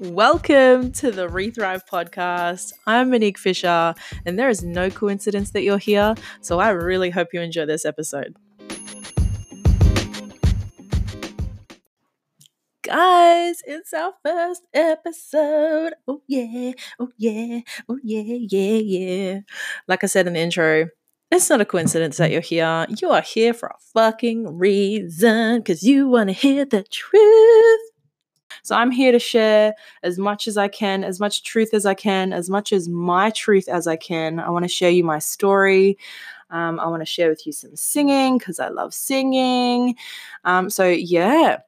Welcome to the Rethrive podcast. I'm Monique Fisher, and there is no coincidence that you're here, so I really hope you enjoy this episode. Guys, it's our first episode. Oh, yeah, oh, yeah, oh, yeah, yeah, yeah. Like I said in the intro, it's not a coincidence that you're here. You are here for a fucking reason because you want to hear the truth. So I'm here to share as much as I can, as much truth as I can, as much as my truth as I can. I want to share you my story. Um, I want to share with you some singing because I love singing. Um, so, yeah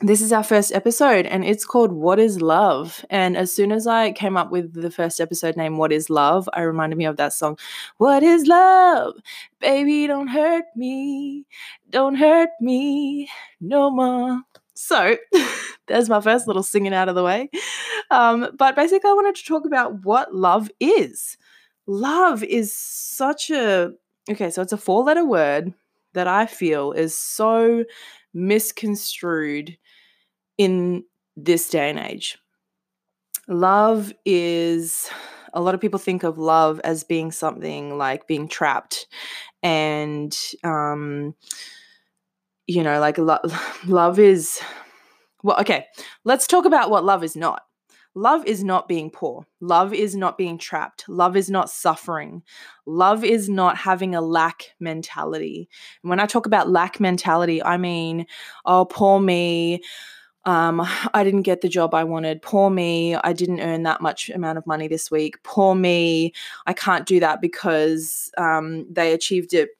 this is our first episode and it's called What is Love? And as soon as I came up with the first episode name, What is Love, I reminded me of that song, What is Love? Baby, don't hurt me. Don't hurt me no more. So there's my first little singing out of the way. Um, but basically, I wanted to talk about what love is. Love is such a, okay, so it's a four letter word that I feel is so misconstrued in this day and age. Love is a lot of people think of love as being something like being trapped and um you know like lo- love is well okay let's talk about what love is not love is not being poor love is not being trapped love is not suffering love is not having a lack mentality and when i talk about lack mentality i mean oh poor me um, I didn't get the job I wanted. Poor me. I didn't earn that much amount of money this week. Poor me. I can't do that because um, they achieved it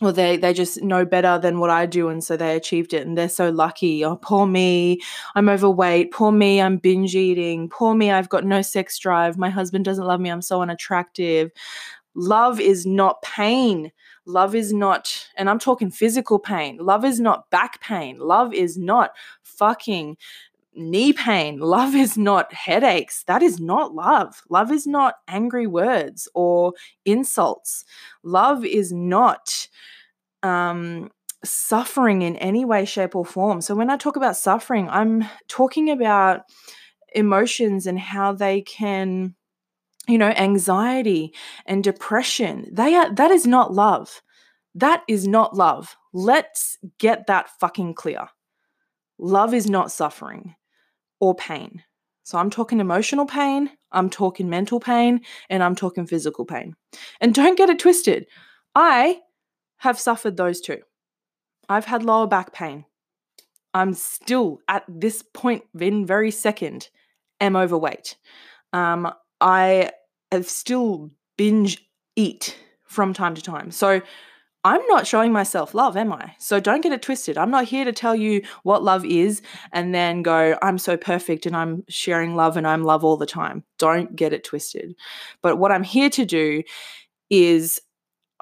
or they they just know better than what I do and so they achieved it and they're so lucky. Oh poor me, I'm overweight. Poor me, I'm binge eating. Poor me, I've got no sex drive. My husband doesn't love me. I'm so unattractive. Love is not pain. Love is not, and I'm talking physical pain. Love is not back pain. Love is not fucking knee pain. Love is not headaches. That is not love. Love is not angry words or insults. Love is not um, suffering in any way, shape, or form. So when I talk about suffering, I'm talking about emotions and how they can you know anxiety and depression they are that is not love that is not love let's get that fucking clear love is not suffering or pain. So i'm talking emotional pain i'm talking mental pain and i'm talking physical pain. And don't get it twisted i have suffered those two. I've had lower back pain. I'm still at this point in very second am overweight. Um, I have still binge eat from time to time. So I'm not showing myself love, am I? So don't get it twisted. I'm not here to tell you what love is and then go, I'm so perfect and I'm sharing love and I'm love all the time. Don't get it twisted. But what I'm here to do is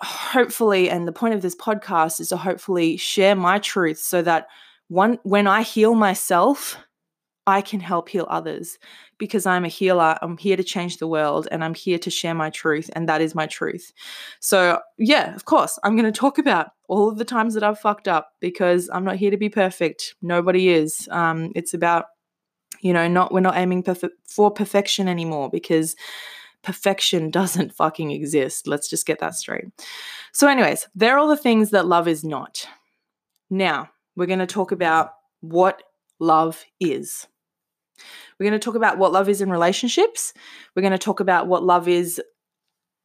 hopefully, and the point of this podcast is to hopefully share my truth so that one when I heal myself, I can help heal others because I'm a healer. I'm here to change the world and I'm here to share my truth, and that is my truth. So, yeah, of course, I'm going to talk about all of the times that I've fucked up because I'm not here to be perfect. Nobody is. Um, it's about, you know, not we're not aiming perf- for perfection anymore because perfection doesn't fucking exist. Let's just get that straight. So, anyways, there are all the things that love is not. Now, we're going to talk about what love is. We're going to talk about what love is in relationships. We're going to talk about what love is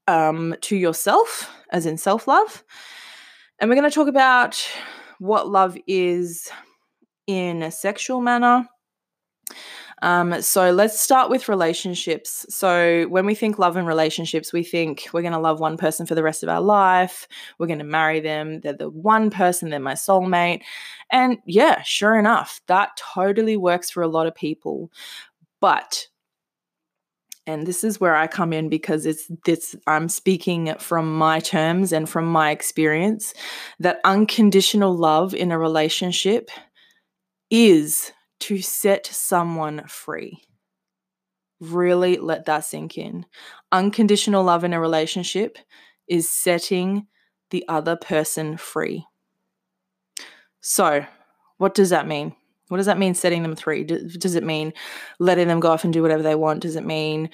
um, to yourself, as in self love. And we're going to talk about what love is in a sexual manner. Um, so let's start with relationships. So when we think love and relationships, we think we're going to love one person for the rest of our life. We're going to marry them. They're the one person, they're my soulmate. And yeah, sure enough, that totally works for a lot of people. But and this is where I come in because it's this I'm speaking from my terms and from my experience that unconditional love in a relationship is to set someone free. Really let that sink in. Unconditional love in a relationship is setting the other person free. So, what does that mean? What does that mean, setting them free? Does it mean letting them go off and do whatever they want? Does it mean,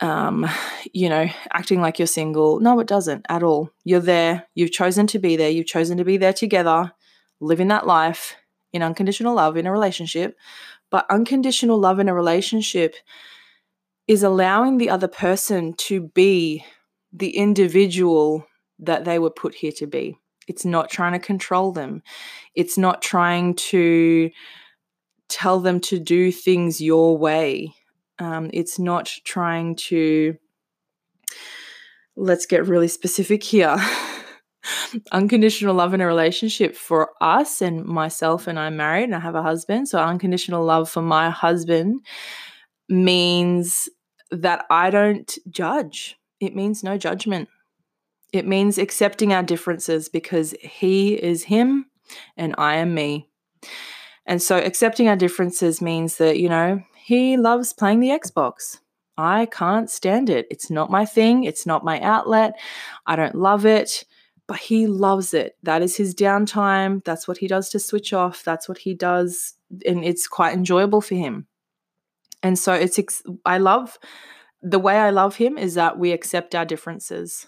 um, you know, acting like you're single? No, it doesn't at all. You're there. You've chosen to be there. You've chosen to be there together, living that life in unconditional love in a relationship. But unconditional love in a relationship is allowing the other person to be the individual that they were put here to be. It's not trying to control them. It's not trying to tell them to do things your way. Um, it's not trying to, let's get really specific here. unconditional love in a relationship for us and myself, and I'm married and I have a husband. So, unconditional love for my husband means that I don't judge, it means no judgment. It means accepting our differences because he is him and I am me. And so accepting our differences means that, you know, he loves playing the Xbox. I can't stand it. It's not my thing. It's not my outlet. I don't love it, but he loves it. That is his downtime. That's what he does to switch off. That's what he does. And it's quite enjoyable for him. And so it's, I love the way I love him is that we accept our differences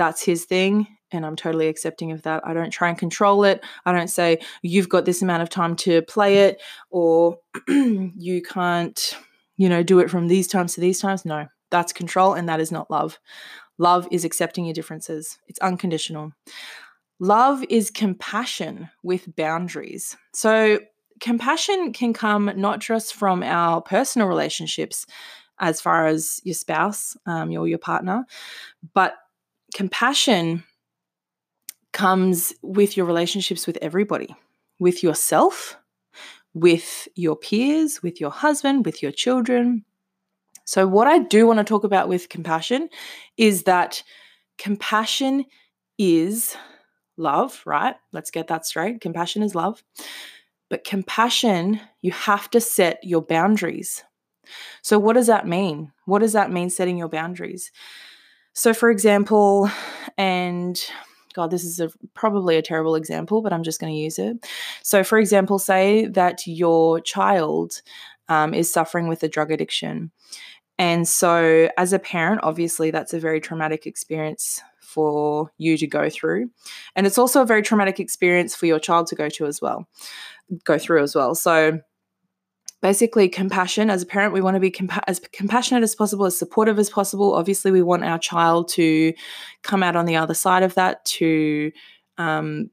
that's his thing and I'm totally accepting of that. I don't try and control it. I don't say you've got this amount of time to play it or you can't, you know, do it from these times to these times. No, that's control and that is not love. Love is accepting your differences. It's unconditional. Love is compassion with boundaries. So compassion can come not just from our personal relationships as far as your spouse um, or your partner, but compassion comes with your relationships with everybody, with yourself, with your peers, with your husband, with your children. So, what I do want to talk about with compassion is that compassion is love, right? Let's get that straight. Compassion is love. But compassion, you have to set your boundaries. So, what does that mean? What does that mean, setting your boundaries? So, for example, and God, this is a, probably a terrible example, but I'm just going to use it. So, for example, say that your child um, is suffering with a drug addiction. And so, as a parent, obviously, that's a very traumatic experience for you to go through. And it's also a very traumatic experience for your child to go to as well, go through as well. So, basically compassion as a parent we want to be compa- as compassionate as possible as supportive as possible obviously we want our child to come out on the other side of that to um,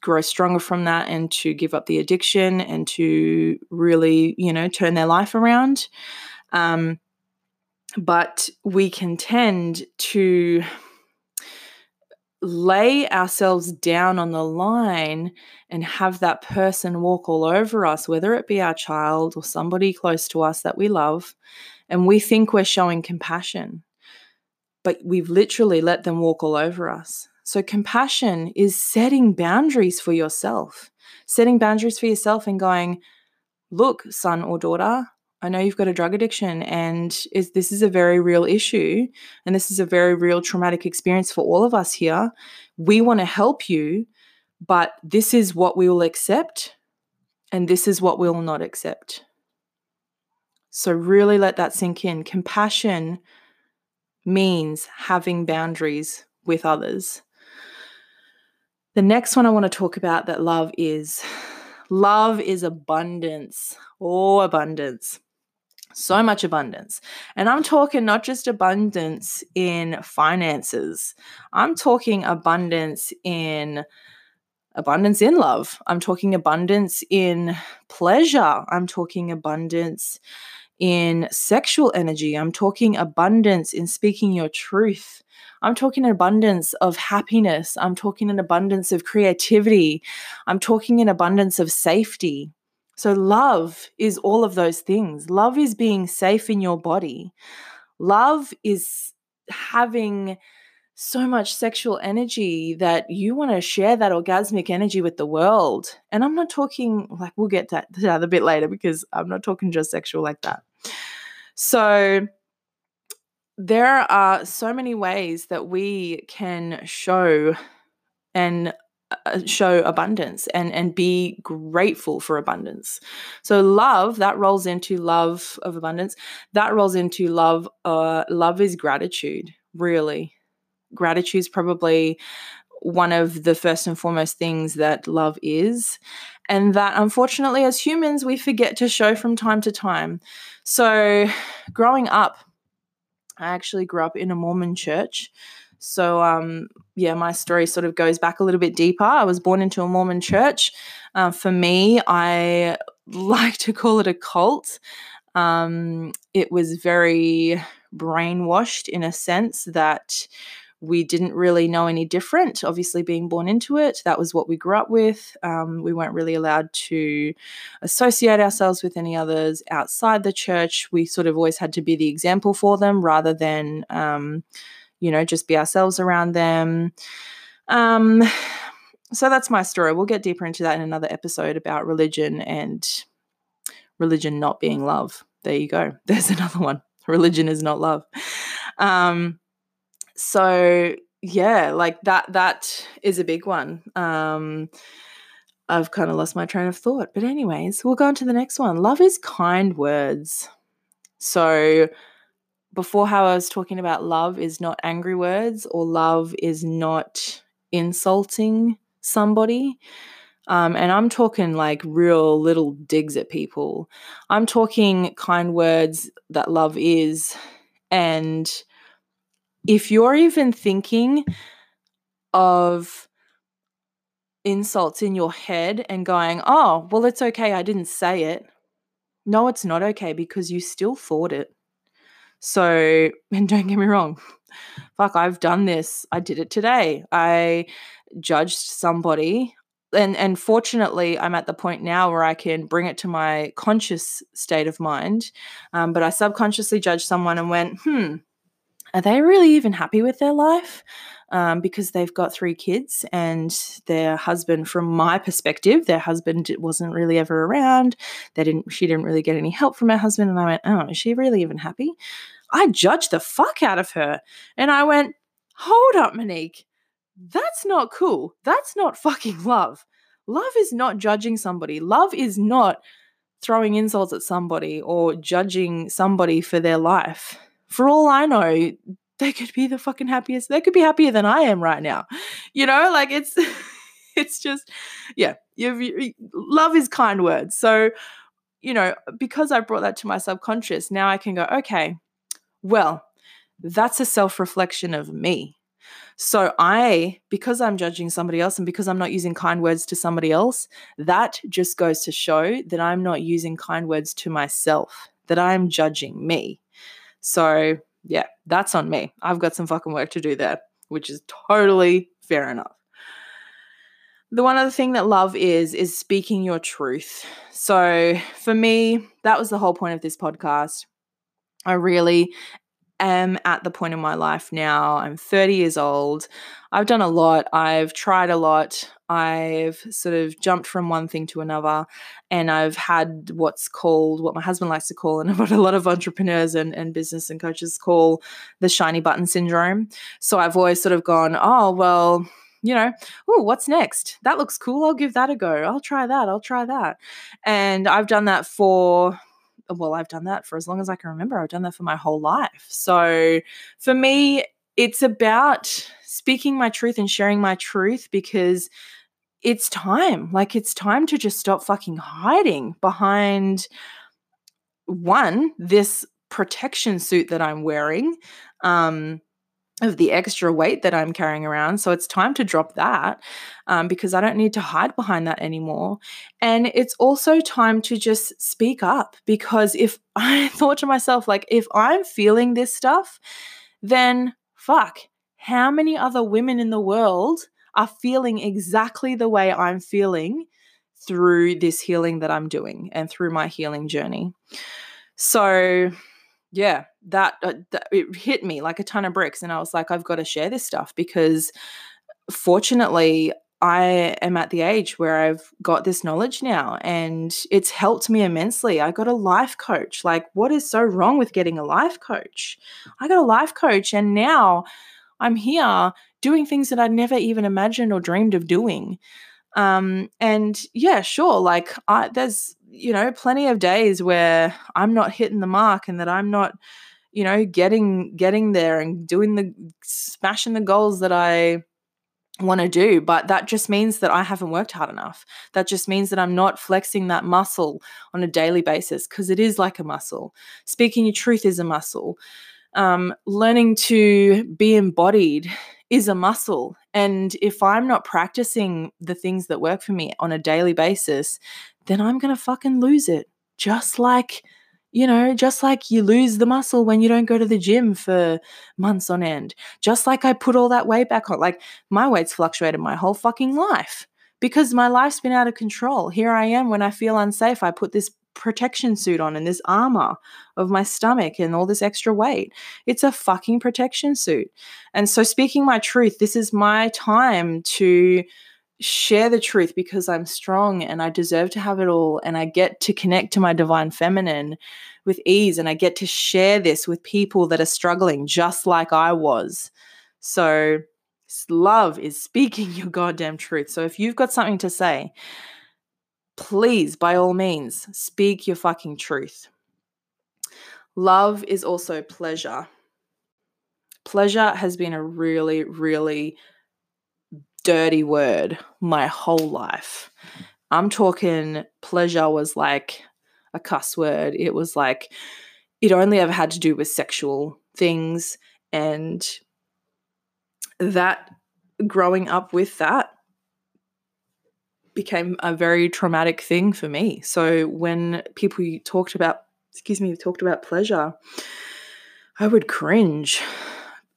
grow stronger from that and to give up the addiction and to really you know turn their life around um, but we can tend to lay ourselves down on the line and have that person walk all over us, whether it be our child or somebody close to us that we love, and we think we're showing compassion, but we've literally let them walk all over us. So, compassion is setting boundaries for yourself, setting boundaries for yourself and going, look, son or daughter, I know you've got a drug addiction and is this is a very real issue and this is a very real traumatic experience for all of us here. We want to help you, but this is what we will accept and this is what we will not accept. So really let that sink in. Compassion means having boundaries with others. The next one I want to talk about that love is love is abundance. Oh, abundance so much abundance. And I'm talking not just abundance in finances, I'm talking abundance in abundance in love. I'm talking abundance in pleasure. I'm talking abundance in sexual energy. I'm talking abundance in speaking your truth. I'm talking an abundance of happiness. I'm talking an abundance of creativity. I'm talking an abundance of safety. So, love is all of those things. Love is being safe in your body. Love is having so much sexual energy that you want to share that orgasmic energy with the world. And I'm not talking like we'll get to that a bit later because I'm not talking just sexual like that. So, there are so many ways that we can show and show abundance and and be grateful for abundance. So love that rolls into love of abundance. That rolls into love uh love is gratitude really. Gratitude is probably one of the first and foremost things that love is and that unfortunately as humans we forget to show from time to time. So growing up i actually grew up in a mormon church so, um, yeah, my story sort of goes back a little bit deeper. I was born into a Mormon church. Uh, for me, I like to call it a cult. Um, it was very brainwashed in a sense that we didn't really know any different. Obviously, being born into it, that was what we grew up with. Um, we weren't really allowed to associate ourselves with any others outside the church. We sort of always had to be the example for them rather than. Um, you know, just be ourselves around them. Um, so that's my story. We'll get deeper into that in another episode about religion and religion not being love. There you go. There's another one. Religion is not love. Um, so yeah, like that that is a big one. Um, I've kind of lost my train of thought. But anyways, we'll go on to the next one. Love is kind words. So before how I was talking about love is not angry words or love is not insulting somebody. Um, and I'm talking like real little digs at people. I'm talking kind words that love is. And if you're even thinking of insults in your head and going, oh, well, it's okay, I didn't say it. No, it's not okay because you still thought it. So, and don't get me wrong, fuck, I've done this. I did it today. I judged somebody. And, and fortunately, I'm at the point now where I can bring it to my conscious state of mind. Um, but I subconsciously judged someone and went, hmm, are they really even happy with their life? Um, because they've got three kids and their husband, from my perspective, their husband wasn't really ever around. They didn't. She didn't really get any help from her husband, and I went, "Oh, is she really even happy?" I judged the fuck out of her, and I went, "Hold up, Monique, that's not cool. That's not fucking love. Love is not judging somebody. Love is not." Throwing insults at somebody or judging somebody for their life for all I know, they could be the fucking happiest. They could be happier than I am right now. You know, like it's it's just yeah, you, love is kind words. So, you know, because I brought that to my subconscious, now I can go, okay, well, that's a self-reflection of me. So I, because I'm judging somebody else and because I'm not using kind words to somebody else, that just goes to show that I'm not using kind words to myself, that I'm judging me. So, yeah, that's on me. I've got some fucking work to do there, which is totally fair enough. The one other thing that love is, is speaking your truth. So, for me, that was the whole point of this podcast. I really am at the point in my life now. I'm 30 years old. I've done a lot. I've tried a lot. I've sort of jumped from one thing to another. And I've had what's called, what my husband likes to call, and what a lot of entrepreneurs and, and business and coaches call the shiny button syndrome. So I've always sort of gone, oh, well, you know, oh, what's next? That looks cool. I'll give that a go. I'll try that. I'll try that. And I've done that for well, I've done that for as long as I can remember. I've done that for my whole life. So for me, it's about speaking my truth and sharing my truth because it's time. Like, it's time to just stop fucking hiding behind one, this protection suit that I'm wearing. Um, of the extra weight that I'm carrying around. So it's time to drop that um, because I don't need to hide behind that anymore. And it's also time to just speak up because if I thought to myself, like, if I'm feeling this stuff, then fuck, how many other women in the world are feeling exactly the way I'm feeling through this healing that I'm doing and through my healing journey? So, yeah, that, uh, that it hit me like a ton of bricks and i was like i've got to share this stuff because fortunately I am at the age where I've got this knowledge now and it's helped me immensely. I got a life coach. Like, what is so wrong with getting a life coach? I got a life coach and now I'm here doing things that I'd never even imagined or dreamed of doing. Um, and yeah, sure, like I, there's, you know, plenty of days where I'm not hitting the mark and that I'm not, you know, getting getting there and doing the smashing the goals that I want to do. But that just means that I haven't worked hard enough. That just means that I'm not flexing that muscle on a daily basis because it is like a muscle. Speaking your truth is a muscle. Um, learning to be embodied is a muscle. And if I'm not practicing the things that work for me on a daily basis then I'm going to fucking lose it just like you know, just like you lose the muscle when you don't go to the gym for months on end. Just like I put all that weight back on. Like my weight's fluctuated my whole fucking life because my life's been out of control. Here I am when I feel unsafe. I put this protection suit on and this armor of my stomach and all this extra weight. It's a fucking protection suit. And so, speaking my truth, this is my time to share the truth because I'm strong and I deserve to have it all. And I get to connect to my divine feminine with ease. And I get to share this with people that are struggling just like I was. So, love is speaking your goddamn truth. So, if you've got something to say, please, by all means, speak your fucking truth. Love is also pleasure. Pleasure has been a really, really dirty word my whole life. I'm talking pleasure was like a cuss word. It was like it only ever had to do with sexual things and that growing up with that became a very traumatic thing for me. So when people talked about excuse me, talked about pleasure, I would cringe.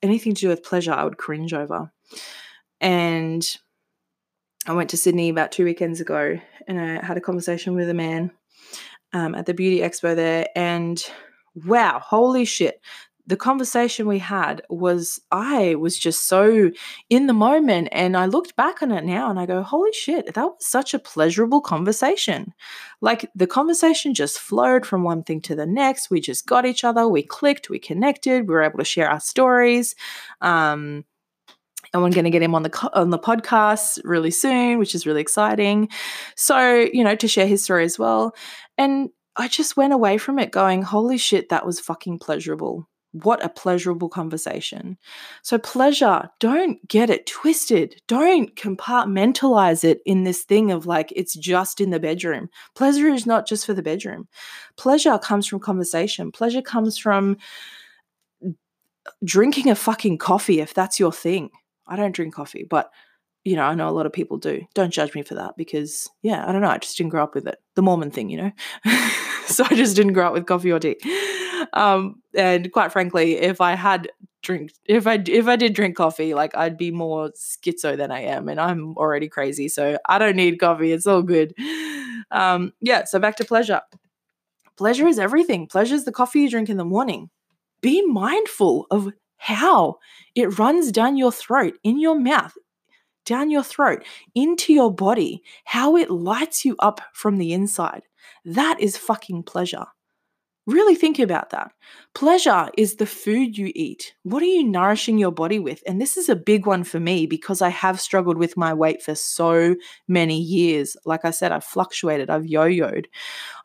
Anything to do with pleasure, I would cringe over. And I went to Sydney about two weekends ago and I had a conversation with a man um, at the beauty expo there. And wow, holy shit. The conversation we had was, I was just so in the moment. And I looked back on it now and I go, holy shit, that was such a pleasurable conversation. Like the conversation just flowed from one thing to the next. We just got each other, we clicked, we connected, we were able to share our stories. Um, and we're going to get him on the on the podcast really soon, which is really exciting. So, you know, to share his story as well. And I just went away from it going, "Holy shit, that was fucking pleasurable." What a pleasurable conversation. So, pleasure, don't get it twisted. Don't compartmentalize it in this thing of like it's just in the bedroom. Pleasure is not just for the bedroom. Pleasure comes from conversation, pleasure comes from drinking a fucking coffee if that's your thing. I don't drink coffee, but you know, I know a lot of people do. Don't judge me for that because, yeah, I don't know. I just didn't grow up with it. The Mormon thing, you know? so I just didn't grow up with coffee or tea. Um, and quite frankly, if I had drink, if I if I did drink coffee, like I'd be more schizo than I am, and I'm already crazy. So I don't need coffee. It's all good. Um, yeah. So back to pleasure. Pleasure is everything. Pleasure is the coffee you drink in the morning. Be mindful of how it runs down your throat, in your mouth, down your throat, into your body, how it lights you up from the inside. That is fucking pleasure. Really think about that. Pleasure is the food you eat. What are you nourishing your body with? And this is a big one for me because I have struggled with my weight for so many years. Like I said, I've fluctuated, I've yo yoed.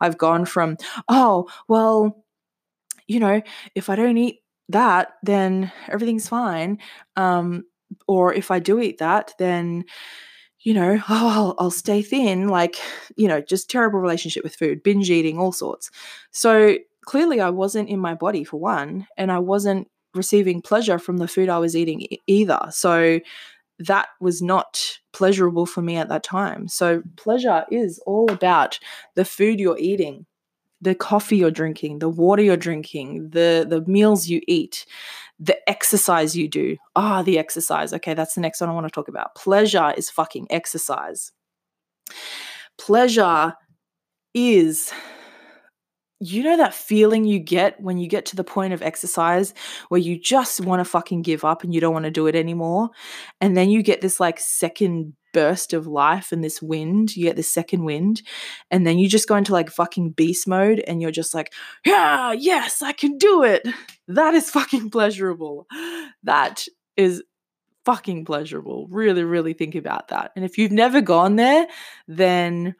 I've gone from, oh, well, you know, if I don't eat that, then everything's fine. Um, or if I do eat that, then you know, oh, I'll, I'll stay thin. Like, you know, just terrible relationship with food, binge eating, all sorts. So clearly, I wasn't in my body for one, and I wasn't receiving pleasure from the food I was eating either. So that was not pleasurable for me at that time. So pleasure is all about the food you're eating the coffee you're drinking, the water you're drinking, the the meals you eat, the exercise you do. Ah, the exercise. Okay, that's the next one I want to talk about. Pleasure is fucking exercise. Pleasure is you know that feeling you get when you get to the point of exercise where you just want to fucking give up and you don't want to do it anymore and then you get this like second burst of life and this wind, you get this second wind, and then you just go into like fucking beast mode and you're just like, yeah, yes, I can do it. That is fucking pleasurable. That is fucking pleasurable. Really, really think about that. And if you've never gone there, then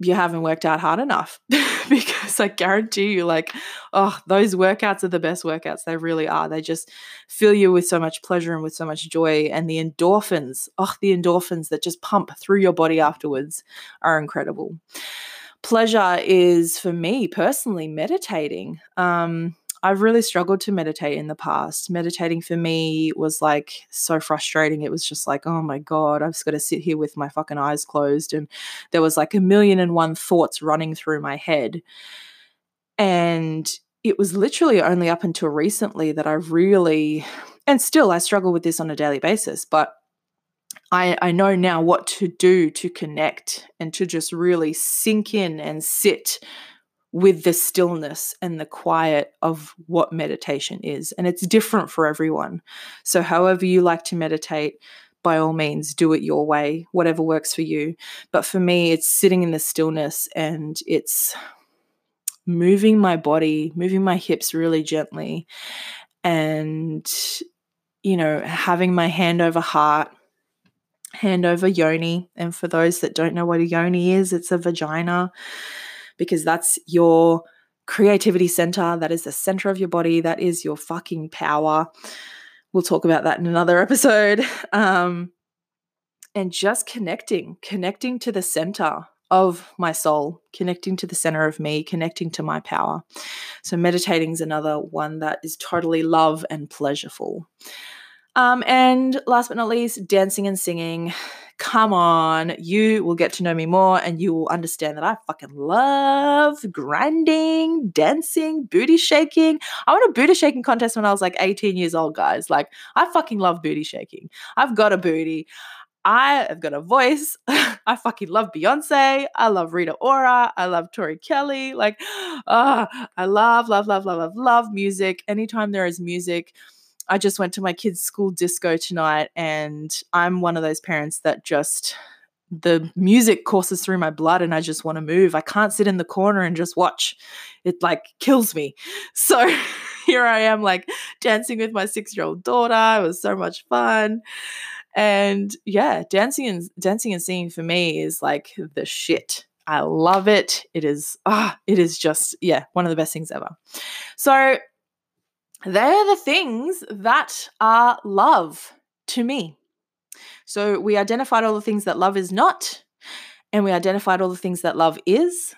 you haven't worked out hard enough because I guarantee you, like, oh, those workouts are the best workouts. They really are. They just fill you with so much pleasure and with so much joy. And the endorphins, oh, the endorphins that just pump through your body afterwards are incredible. Pleasure is for me personally meditating. Um, I've really struggled to meditate in the past. Meditating for me was like so frustrating. It was just like, oh my God, I've just got to sit here with my fucking eyes closed. And there was like a million and one thoughts running through my head. And it was literally only up until recently that I really, and still I struggle with this on a daily basis, but I, I know now what to do to connect and to just really sink in and sit with the stillness and the quiet of what meditation is. And it's different for everyone. So, however you like to meditate, by all means, do it your way, whatever works for you. But for me, it's sitting in the stillness and it's moving my body, moving my hips really gently, and, you know, having my hand over heart. Hand over yoni. And for those that don't know what a yoni is, it's a vagina because that's your creativity center. That is the center of your body. That is your fucking power. We'll talk about that in another episode. Um, and just connecting, connecting to the center of my soul, connecting to the center of me, connecting to my power. So, meditating is another one that is totally love and pleasureful. Um, and last but not least, dancing and singing come on, you will get to know me more and you will understand that I fucking love grinding, dancing, booty shaking. I won a booty shaking contest when I was like 18 years old, guys. Like, I fucking love booty shaking. I've got a booty. I have got a voice. I fucking love Beyonce. I love Rita Ora. I love Tori Kelly. Like, uh, I love, love, love, love, love, love music. Anytime there is music, I just went to my kids' school disco tonight, and I'm one of those parents that just the music courses through my blood and I just want to move. I can't sit in the corner and just watch. It like kills me. So here I am like dancing with my 6-year-old daughter. It was so much fun. And yeah, dancing and dancing and singing for me is like the shit. I love it. It is ah, it is just yeah, one of the best things ever. So they're the things that are love to me. So we identified all the things that love is not, and we identified all the things that love is.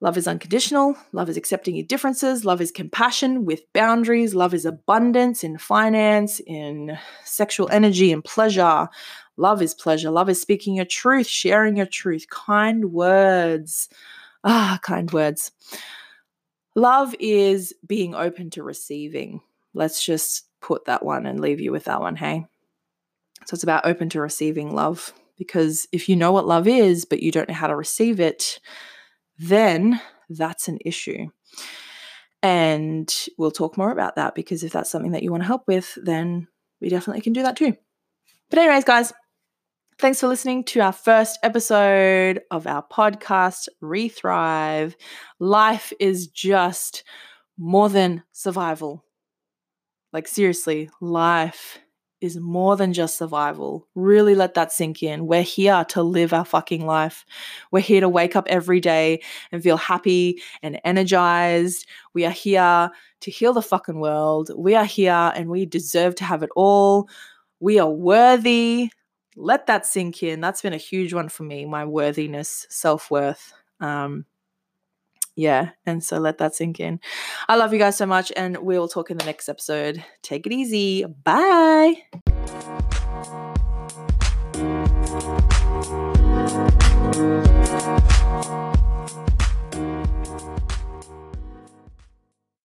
Love is unconditional. Love is accepting your differences. Love is compassion with boundaries. Love is abundance in finance, in sexual energy and pleasure. Love is pleasure. Love is speaking your truth, sharing your truth, kind words. Ah, kind words. Love is being open to receiving. Let's just put that one and leave you with that one, hey? So it's about open to receiving love. Because if you know what love is, but you don't know how to receive it, then that's an issue. And we'll talk more about that because if that's something that you want to help with, then we definitely can do that too. But, anyways, guys, Thanks for listening to our first episode of our podcast, Rethrive. Life is just more than survival. Like, seriously, life is more than just survival. Really let that sink in. We're here to live our fucking life. We're here to wake up every day and feel happy and energized. We are here to heal the fucking world. We are here and we deserve to have it all. We are worthy let that sink in. That's been a huge one for me, my worthiness, self worth. Um, yeah, and so let that sink in. I love you guys so much, and we will talk in the next episode. Take it easy. Bye.